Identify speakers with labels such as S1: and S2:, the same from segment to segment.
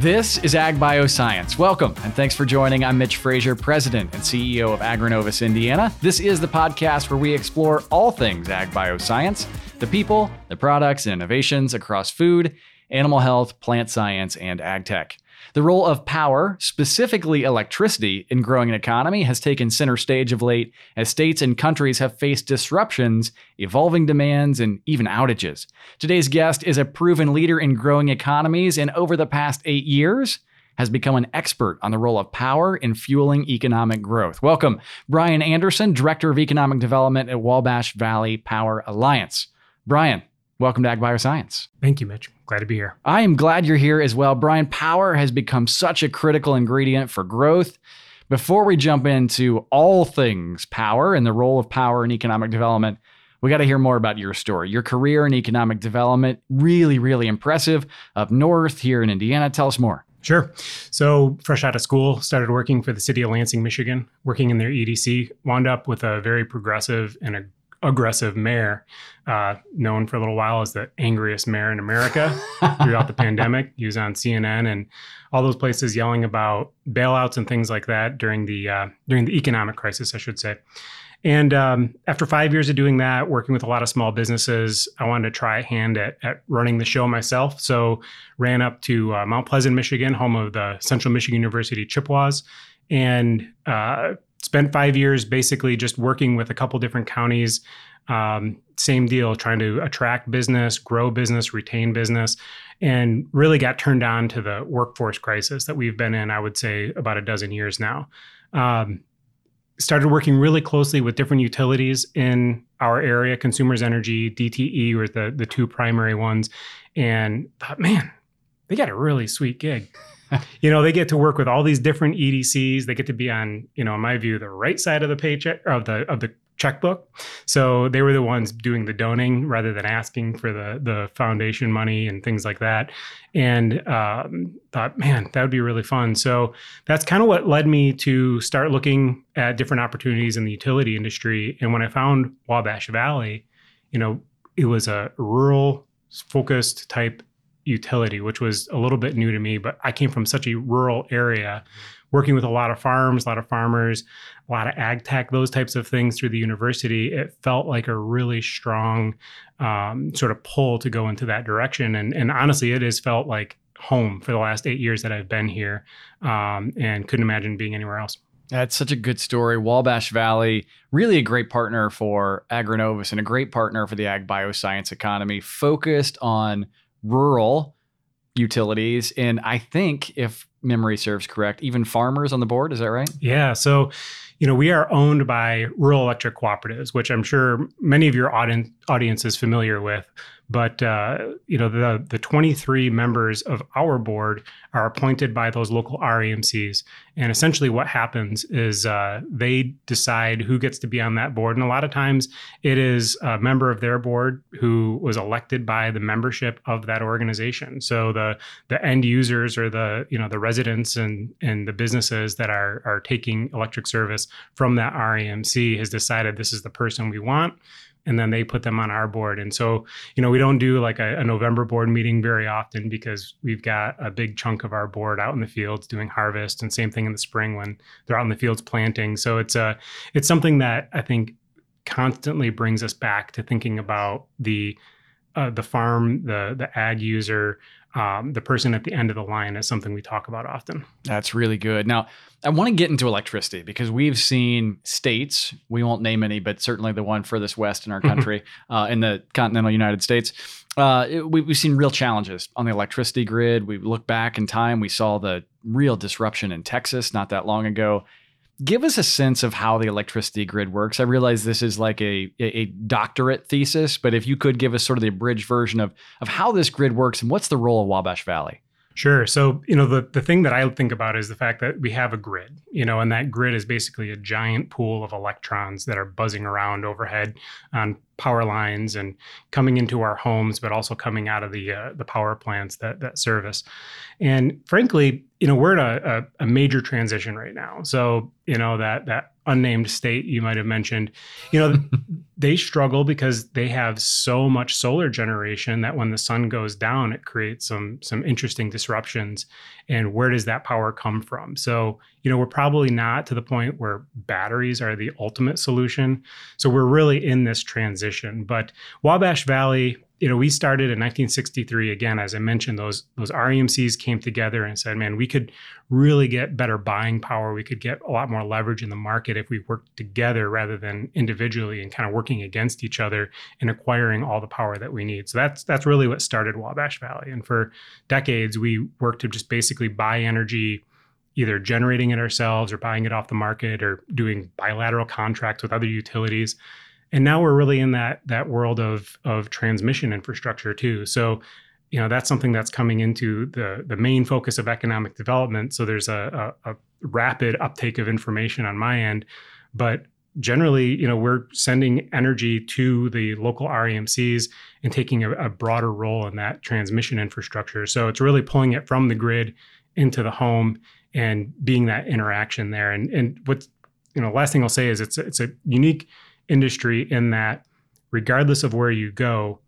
S1: This is Ag Bioscience. Welcome and thanks for joining. I'm Mitch Frazier, President and CEO of Agrinovus Indiana. This is the podcast where we explore all things Ag Bioscience the people, the products, and innovations across food, animal health, plant science, and ag tech. The role of power, specifically electricity, in growing an economy has taken center stage of late as states and countries have faced disruptions, evolving demands, and even outages. Today's guest is a proven leader in growing economies and over the past eight years has become an expert on the role of power in fueling economic growth. Welcome, Brian Anderson, Director of Economic Development at Wabash Valley Power Alliance. Brian, welcome to Ag Bioscience.
S2: Thank you, Mitch. Glad to be here.
S1: I am glad you're here as well. Brian, power has become such a critical ingredient for growth. Before we jump into all things power and the role of power in economic development, we got to hear more about your story. Your career in economic development, really, really impressive. Up north here in Indiana, tell us more.
S2: Sure. So, fresh out of school, started working for the city of Lansing, Michigan, working in their EDC, wound up with a very progressive and a aggressive mayor, uh, known for a little while as the angriest mayor in America throughout the pandemic. He was on CNN and all those places yelling about bailouts and things like that during the uh, during the economic crisis, I should say. And um, after five years of doing that, working with a lot of small businesses, I wanted to try a hand at, at running the show myself. So ran up to uh, Mount Pleasant, Michigan, home of the Central Michigan University Chippewas, and uh, spent five years basically just working with a couple different counties. Um, same deal, trying to attract business, grow business, retain business, and really got turned on to the workforce crisis that we've been in, I would say, about a dozen years now. Um, started working really closely with different utilities in our area, Consumers Energy, DTE were the, the two primary ones, and thought, man, they got a really sweet gig. you know, they get to work with all these different EDCs. They get to be on, you know, in my view, the right side of the paycheck of the of the checkbook. So they were the ones doing the donating rather than asking for the the foundation money and things like that. And um, thought, man, that would be really fun. So that's kind of what led me to start looking at different opportunities in the utility industry. And when I found Wabash Valley, you know, it was a rural focused type utility, which was a little bit new to me, but I came from such a rural area, working with a lot of farms, a lot of farmers, a lot of ag tech, those types of things through the university. It felt like a really strong um, sort of pull to go into that direction. And, and honestly, it has felt like home for the last eight years that I've been here um, and couldn't imagine being anywhere else.
S1: That's such a good story. Wabash Valley, really a great partner for Agrinovus and a great partner for the ag bioscience economy, focused on rural utilities. And I think, if memory serves correct, even farmers on the board. Is that right?
S2: Yeah. So, you know, we are owned by rural electric cooperatives, which I'm sure many of your audience, audience is familiar with. But uh, you know, the the 23 members of our board are appointed by those local REMCs, and essentially what happens is uh, they decide who gets to be on that board, and a lot of times it is a member of their board who was elected by the membership of that organization. So the the end users or the you know the residents and and the businesses that are are taking electric service from that REMC has decided this is the person we want and then they put them on our board. And so, you know, we don't do like a, a, November board meeting very often because we've got a big chunk of our board out in the fields doing harvest, and same thing in the spring when they're out in the fields planting. So it's a it's something that I think constantly brings us back to thinking about the uh, the farm, the the ag user, um, the person at the end of the line is something we talk about often.
S1: That's really good. Now, I want to get into electricity because we've seen states, we won't name any, but certainly the one furthest west in our country, uh, in the continental United States, uh, we, have seen real challenges on the electricity grid. We look back in time, we saw the real disruption in Texas not that long ago give us a sense of how the electricity grid works. I realize this is like a, a doctorate thesis, but if you could give us sort of the abridged version of, of how this grid works and what's the role of Wabash Valley?
S2: Sure. So, you know, the, the thing that I think about is the fact that we have a grid, you know, and that grid is basically a giant pool of electrons that are buzzing around overhead on power lines and coming into our homes, but also coming out of the uh, the power plants that that service. And frankly, you know, we're in a, a, a major transition right now. So you know that that unnamed state you might have mentioned, you know, they struggle because they have so much solar generation that when the sun goes down, it creates some some interesting disruptions. And where does that power come from? So, you know, we're probably not to the point where batteries are the ultimate solution. So we're really in this transition. But Wabash Valley you know, we started in 1963. Again, as I mentioned, those those REMCs came together and said, "Man, we could really get better buying power. We could get a lot more leverage in the market if we worked together rather than individually and kind of working against each other and acquiring all the power that we need." So that's that's really what started Wabash Valley. And for decades, we worked to just basically buy energy either generating it ourselves or buying it off the market or doing bilateral contracts with other utilities. And now we're really in that that world of of transmission infrastructure too. So you know that's something that's coming into the the main focus of economic development. So there's a, a, a rapid uptake of information on my end. But generally you know we're sending energy to the local remcs and taking a, a broader role in that transmission infrastructure. So it's really pulling it from the grid into the home and being that interaction there and and what's you know last thing i'll say is it's it's a unique industry in that regardless of where you go,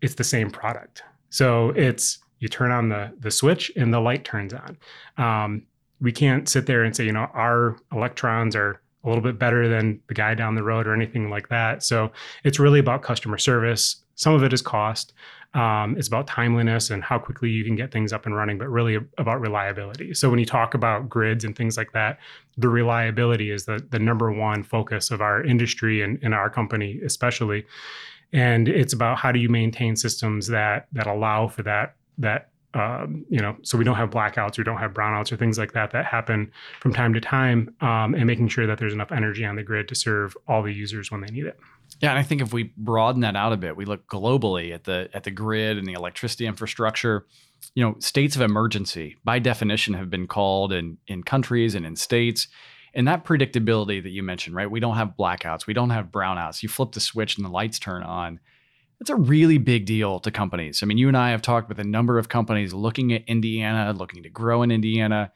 S2: it's the same product. So it's you turn on the the switch and the light turns on. Um, we can't sit there and say, you know, our electrons are a little bit better than the guy down the road or anything like that. So it's really about customer service. Some of it is cost. Um, it's about timeliness and how quickly you can get things up and running, but really about reliability. So when you talk about grids and things like that, the reliability is the, the number one focus of our industry and in our company, especially. And it's about how do you maintain systems that that allow for that that um, you know, so we don't have blackouts or don't have brownouts or things like that that happen from time to time, um, and making sure that there's enough energy on the grid to serve all the users when they need it.
S1: Yeah, and I think if we broaden that out a bit, we look globally at the at the grid and the electricity infrastructure. You know, states of emergency by definition have been called in in countries and in states. And that predictability that you mentioned, right? We don't have blackouts, we don't have brownouts. You flip the switch and the lights turn on. That's a really big deal to companies. I mean, you and I have talked with a number of companies looking at Indiana, looking to grow in Indiana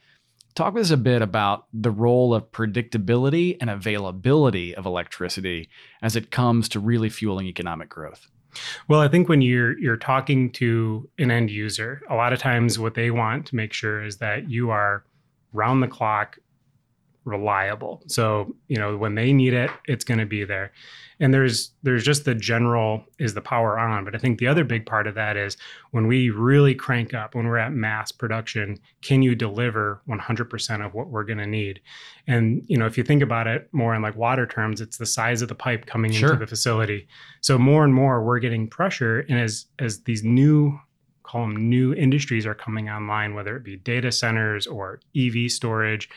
S1: Talk with us a bit about the role of predictability and availability of electricity as it comes to really fueling economic growth.
S2: Well, I think when you're you're talking to an end user, a lot of times what they want to make sure is that you are round the clock reliable. So, you know, when they need it, it's going to be there and there's there's just the general is the power on but i think the other big part of that is when we really crank up when we're at mass production can you deliver 100% of what we're going to need and you know if you think about it more in like water terms it's the size of the pipe coming sure. into the facility so more and more we're getting pressure and as as these new call them new industries are coming online whether it be data centers or ev storage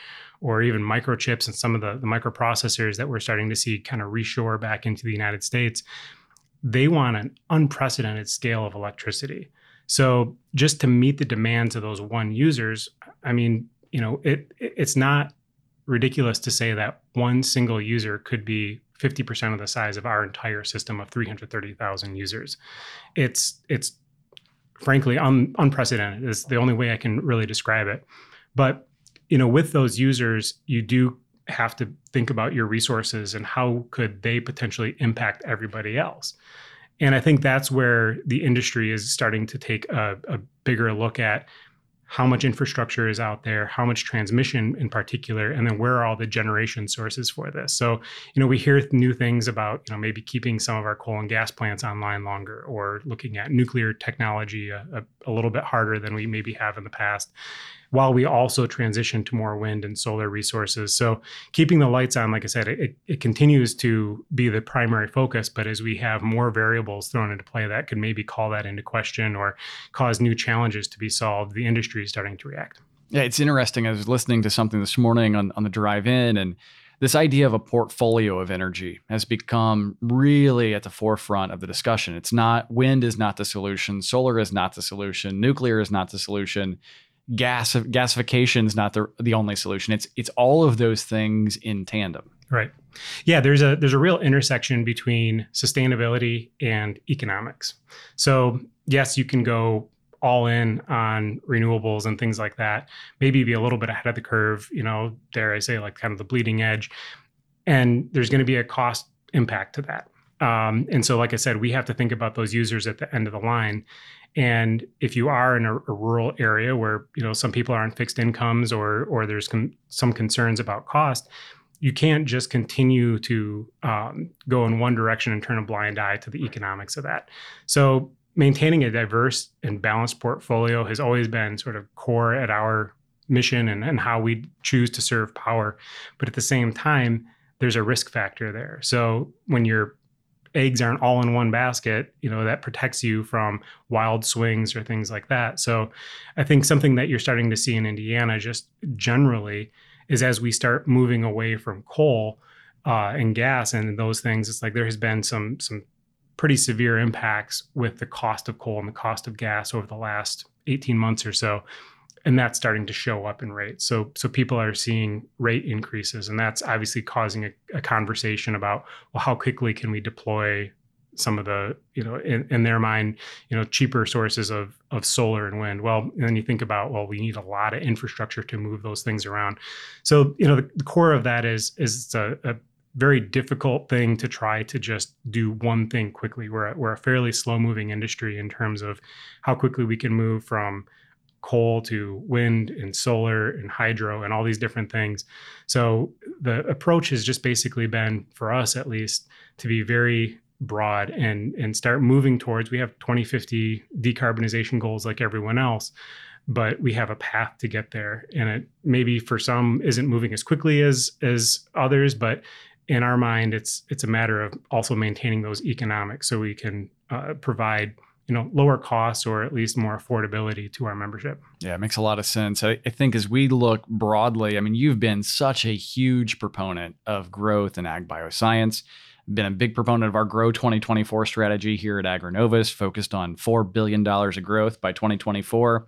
S2: or even microchips and some of the, the microprocessors that we're starting to see kind of reshore back into the United States, they want an unprecedented scale of electricity. So just to meet the demands of those one users, I mean, you know, it it's not ridiculous to say that one single user could be 50% of the size of our entire system of 330,000 users. It's it's frankly un, unprecedented. Is the only way I can really describe it. But you know, with those users, you do have to think about your resources and how could they potentially impact everybody else. And I think that's where the industry is starting to take a, a bigger look at how much infrastructure is out there, how much transmission in particular, and then where are all the generation sources for this. So, you know, we hear new things about, you know, maybe keeping some of our coal and gas plants online longer or looking at nuclear technology a, a, a little bit harder than we maybe have in the past while we also transition to more wind and solar resources. So keeping the lights on, like I said, it, it continues to be the primary focus. But as we have more variables thrown into play, that could maybe call that into question or cause new challenges to be solved. The industry is starting to react.
S1: Yeah, it's interesting. I was listening to something this morning on, on the drive in and this idea of a portfolio of energy has become really at the forefront of the discussion. It's not wind is not the solution, solar is not the solution, nuclear is not the solution gas gasification is not the the only solution. It's it's all of those things in tandem.
S2: Right. Yeah, there's a there's a real intersection between sustainability and economics. So yes, you can go all in on renewables and things like that. Maybe be a little bit ahead of the curve, you know, dare I say, like kind of the bleeding edge. And there's going to be a cost impact to that. Um, and so, like I said, we have to think about those users at the end of the line. And if you are in a, a rural area where you know some people are on fixed incomes or or there's com- some concerns about cost, you can't just continue to um, go in one direction and turn a blind eye to the economics of that. So maintaining a diverse and balanced portfolio has always been sort of core at our mission and, and how we choose to serve power. But at the same time, there's a risk factor there. So when your eggs aren't all in one basket, you know, that protects you from wild swings or things like that. So I think something that you're starting to see in Indiana just generally is as we start moving away from coal uh, and gas and those things, it's like there has been some some pretty severe impacts with the cost of coal and the cost of gas over the last 18 months or so and that's starting to show up in rates so so people are seeing rate increases and that's obviously causing a, a conversation about well how quickly can we deploy some of the you know in, in, their mind you know cheaper sources of of solar and wind? Well and then you think about well we need a lot of infrastructure to move those things around. So you know the, the core of that is is a, a, very difficult thing to try to just do one thing quickly. We're we're a fairly slow moving industry in terms of how quickly we can move from coal to wind and solar and hydro and all these different things. So the approach has just basically been for us at least to be very broad and and start moving towards we have 2050 decarbonization goals like everyone else but we have a path to get there. And it maybe for some isn't moving as quickly as as others but in our mind it's it's a matter of also maintaining those economics so we can uh, provide you know lower costs or at least more affordability to our membership
S1: yeah it makes a lot of sense I, I, think as we look broadly i mean you've been such a huge proponent of growth in ag bioscience been a big proponent of our Grow 2024 strategy here at AgriNovus, focused on $4 billion of growth by 2024.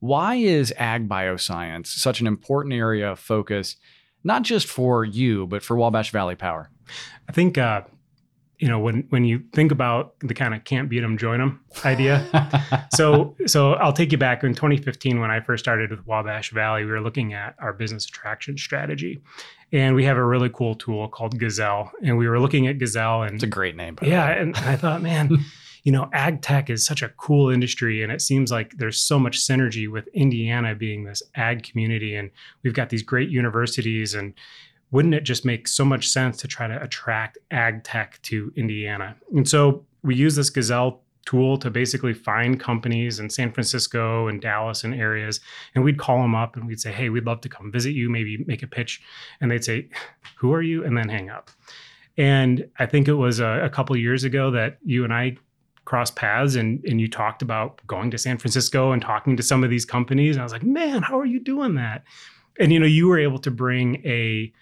S1: Why is ag bioscience such an important area of focus, not just for you, but for Wabash Valley Power?
S2: I think uh, you know when when you think about the kind of can't beat them join them idea. So so i'll take you back. In 2015 when i first started with wabash valley we were looking at our business attraction strategy. And we have a really cool tool called gazelle. And we were looking at gazelle and
S1: it's a great name
S2: yeah and i thought man you know ag tech is such a cool industry. And it seems like there's so much synergy with indiana being this ag community. And we've got these great universities and wouldn't it just make so much sense to try to attract ag tech to Indiana? And so we use this Gazelle tool to basically find companies in San Francisco and Dallas and areas. And we'd call them up and we'd say, hey, we'd love to come visit you, maybe make a pitch. And they'd say, who are you? And then hang up. And I think it was a, a couple years ago that you and I crossed paths and, and you talked about going to San Francisco and talking to some of these companies. And I was like, man, how are you doing that? And, you know, you were able to bring a,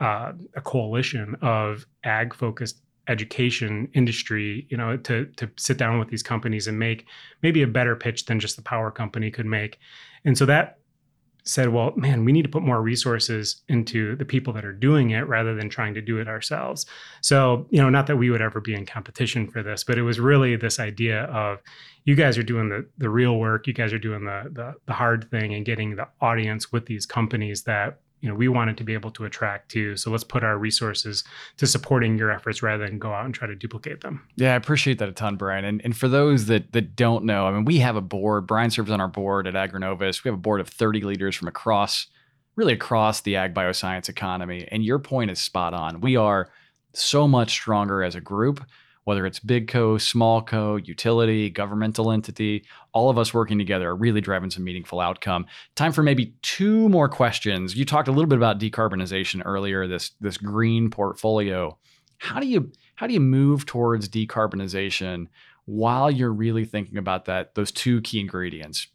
S2: uh, a coalition of ag focused education industry you know to to sit down with these companies and make maybe a better pitch than just the power company could make. And so that said well man we need to put more resources into the people that are doing it rather than trying to do it ourselves. So you know not that we would ever be in competition for this but it was really this idea of you guys are doing the the real work you guys are doing the the, the hard thing and getting the audience with these companies that you know we wanted to be able to attract too. So let's put our resources to supporting your efforts rather than go out and try to duplicate them.
S1: Yeah i appreciate that a ton brian. And, and for those that that don't know i mean we have a board. Brian serves on our board at agrinovus we have a board of 30 leaders from across really across the ag bioscience economy. And your point is spot on. We are so much stronger as a group whether it's big co, small co, utility, governmental entity, all of us working together are really driving some meaningful outcome. Time for maybe two more questions. You talked a little bit about decarbonization earlier, this this green portfolio. How do you how do you move towards decarbonization while you're really thinking about that those two key ingredients?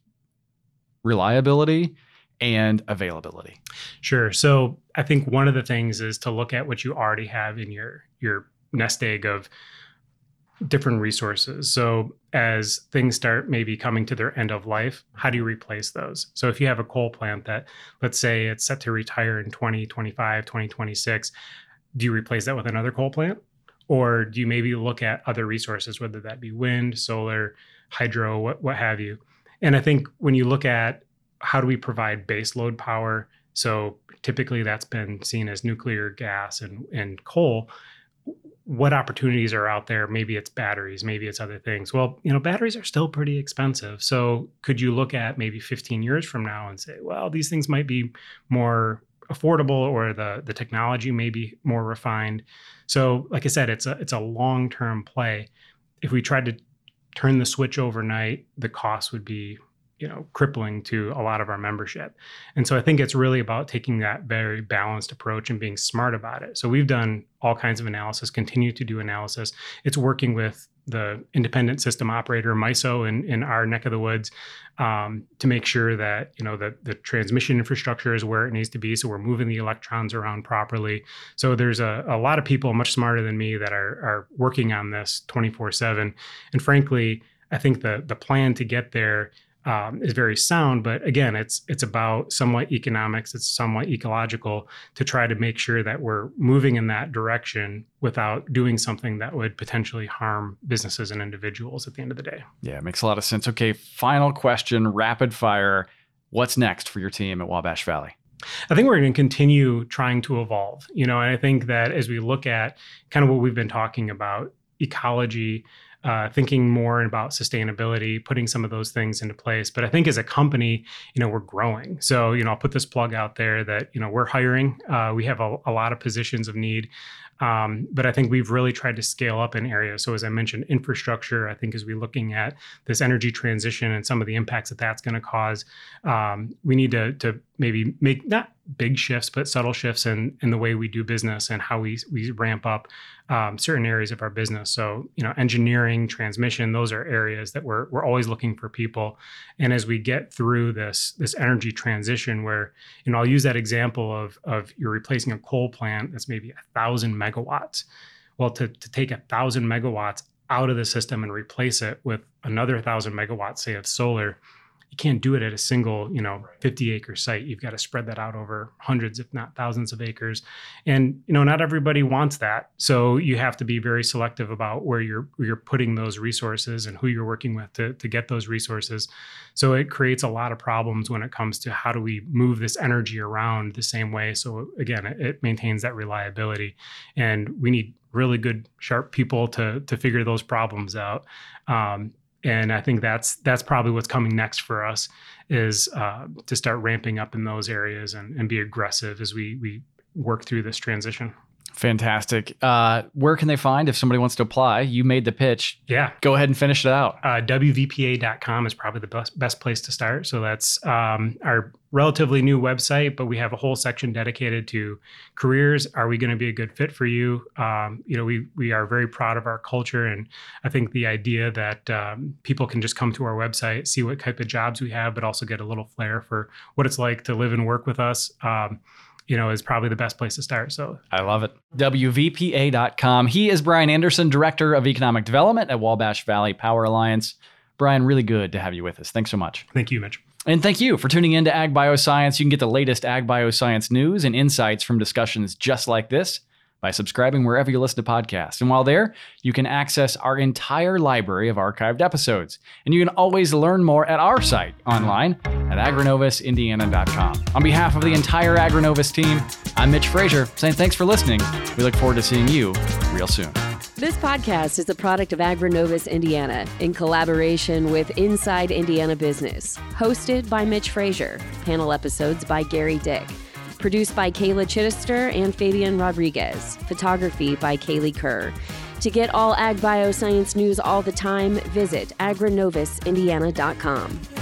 S1: Reliability and availability.
S2: Sure. So I think one of the things is to look at what you already have in your your nest egg of different resources. So as things start maybe coming to their end of life, how do you replace those? So if you have a coal plant that let's say it's set to retire in 2025, 2026, do you replace that with another coal plant? Or do you maybe look at other resources, whether that be wind, solar, hydro, what, what have you? And I think when you look at how do we provide base load power, so typically that's been seen as nuclear, gas, and, and coal. What opportunities are out there? Maybe it's batteries, maybe it's other things. Well, you know, batteries are still pretty expensive. So could you look at maybe 15 years from now and say, well, these things might be more affordable or the the technology may be more refined. So, like I said, it's a it's a long term play. If we tried to turn the switch overnight, the cost would be you know crippling to a lot of our membership. And so i think it's really about taking that very balanced approach and being smart about it. So we've done all kinds of analysis continue to do analysis. It's working with the independent system operator MISO in, in our neck of the woods um, to make sure that you know the, the transmission infrastructure is where it needs to be. So we're moving the electrons around properly. So there's a, a lot of people much smarter than me that are, are working on this 24 7 and frankly i think the the plan to get there um, is very sound. But again, it's it's about somewhat economics. It's somewhat ecological to try to make sure that we're moving in that direction without doing something that would potentially harm businesses and individuals at the end of the day.
S1: Yeah, it makes a lot of sense. Okay, final question, rapid fire. What's next for your team at Wabash Valley?
S2: I think we're going to continue trying to evolve. You know, and I think that as we look at kind of what we've been talking about, ecology, uh, thinking more about sustainability, putting some of those things into place. But I think as a company, you know, we're growing. So, you know, I'll put this plug out there that, you know, we're hiring. Uh, we have a, a, lot of positions of need. Um, but I think we've really tried to scale up in areas. So, as I mentioned, infrastructure, I think as we're looking at this energy transition and some of the impacts that that's going to cause, um, we need to, to maybe make not big shifts, but subtle shifts in, in the way we do business and how we, we ramp up um, certain areas of our business. So, you know, engineering, transmission, those are areas that we're, we're always looking for people. And as we get through this, this energy transition where, you know, I'll use that example of, of you're replacing a coal plant that's maybe a thousand megawatts. Well, to, to take a thousand megawatts out of the system and replace it with another thousand megawatts, say of solar, you can't do it at a single, you know, 50 acre site. You've got to spread that out over hundreds, if not thousands of acres. And, you know, not everybody wants that. So you have to be very selective about where you're where you're putting those resources and who you're working with to, to get those resources. So it creates a lot of problems when it comes to how do we move this energy around the same way. So again, it, it maintains that reliability. And we need really good, sharp people to to figure those problems out. Um, and I think that's that's probably what's coming next for us is uh, to start ramping up in those areas and, and be aggressive as we we work through this transition.
S1: Fantastic. Uh, where can they find if somebody wants to apply? You made the pitch.
S2: Yeah.
S1: Go ahead and finish it out.
S2: Uh, WVPA.com is probably the best, best place to start. So that's um, our relatively new website, but we have a whole section dedicated to careers. Are we going to be a good fit for you? Um, you know, we we are very proud of our culture, and I think the idea that um, people can just come to our website, see what type of jobs we have, but also get a little flair for what it's like to live and work with us. You know, is probably the best place to start. So
S1: I love it. WVPA.com. He is Brian Anderson, Director of Economic Development at Wabash Valley Power Alliance. Brian, really good to have you with us. Thanks so much.
S2: Thank you, Mitch.
S1: And thank you for tuning in to Ag Bioscience. You can get the latest Ag Bioscience news and insights from discussions just like this by subscribing wherever you listen to podcasts. And while there, you can access our entire library of archived episodes. And you can always learn more at our site online at agrinovusindiana.com. On behalf of the entire Agrinovus team, I'm Mitch Frazier saying thanks for listening. We look forward to seeing you real soon.
S3: This podcast is a product of Agrinovus Indiana in collaboration with Inside Indiana Business. Hosted by Mitch Frazier. Panel episodes by Gary Dick. Produced by Kayla Chittister and Fabian Rodriguez. Photography by Kaylee Kerr. To get all ag bioscience news all the time, visit agrinovusindiana.com.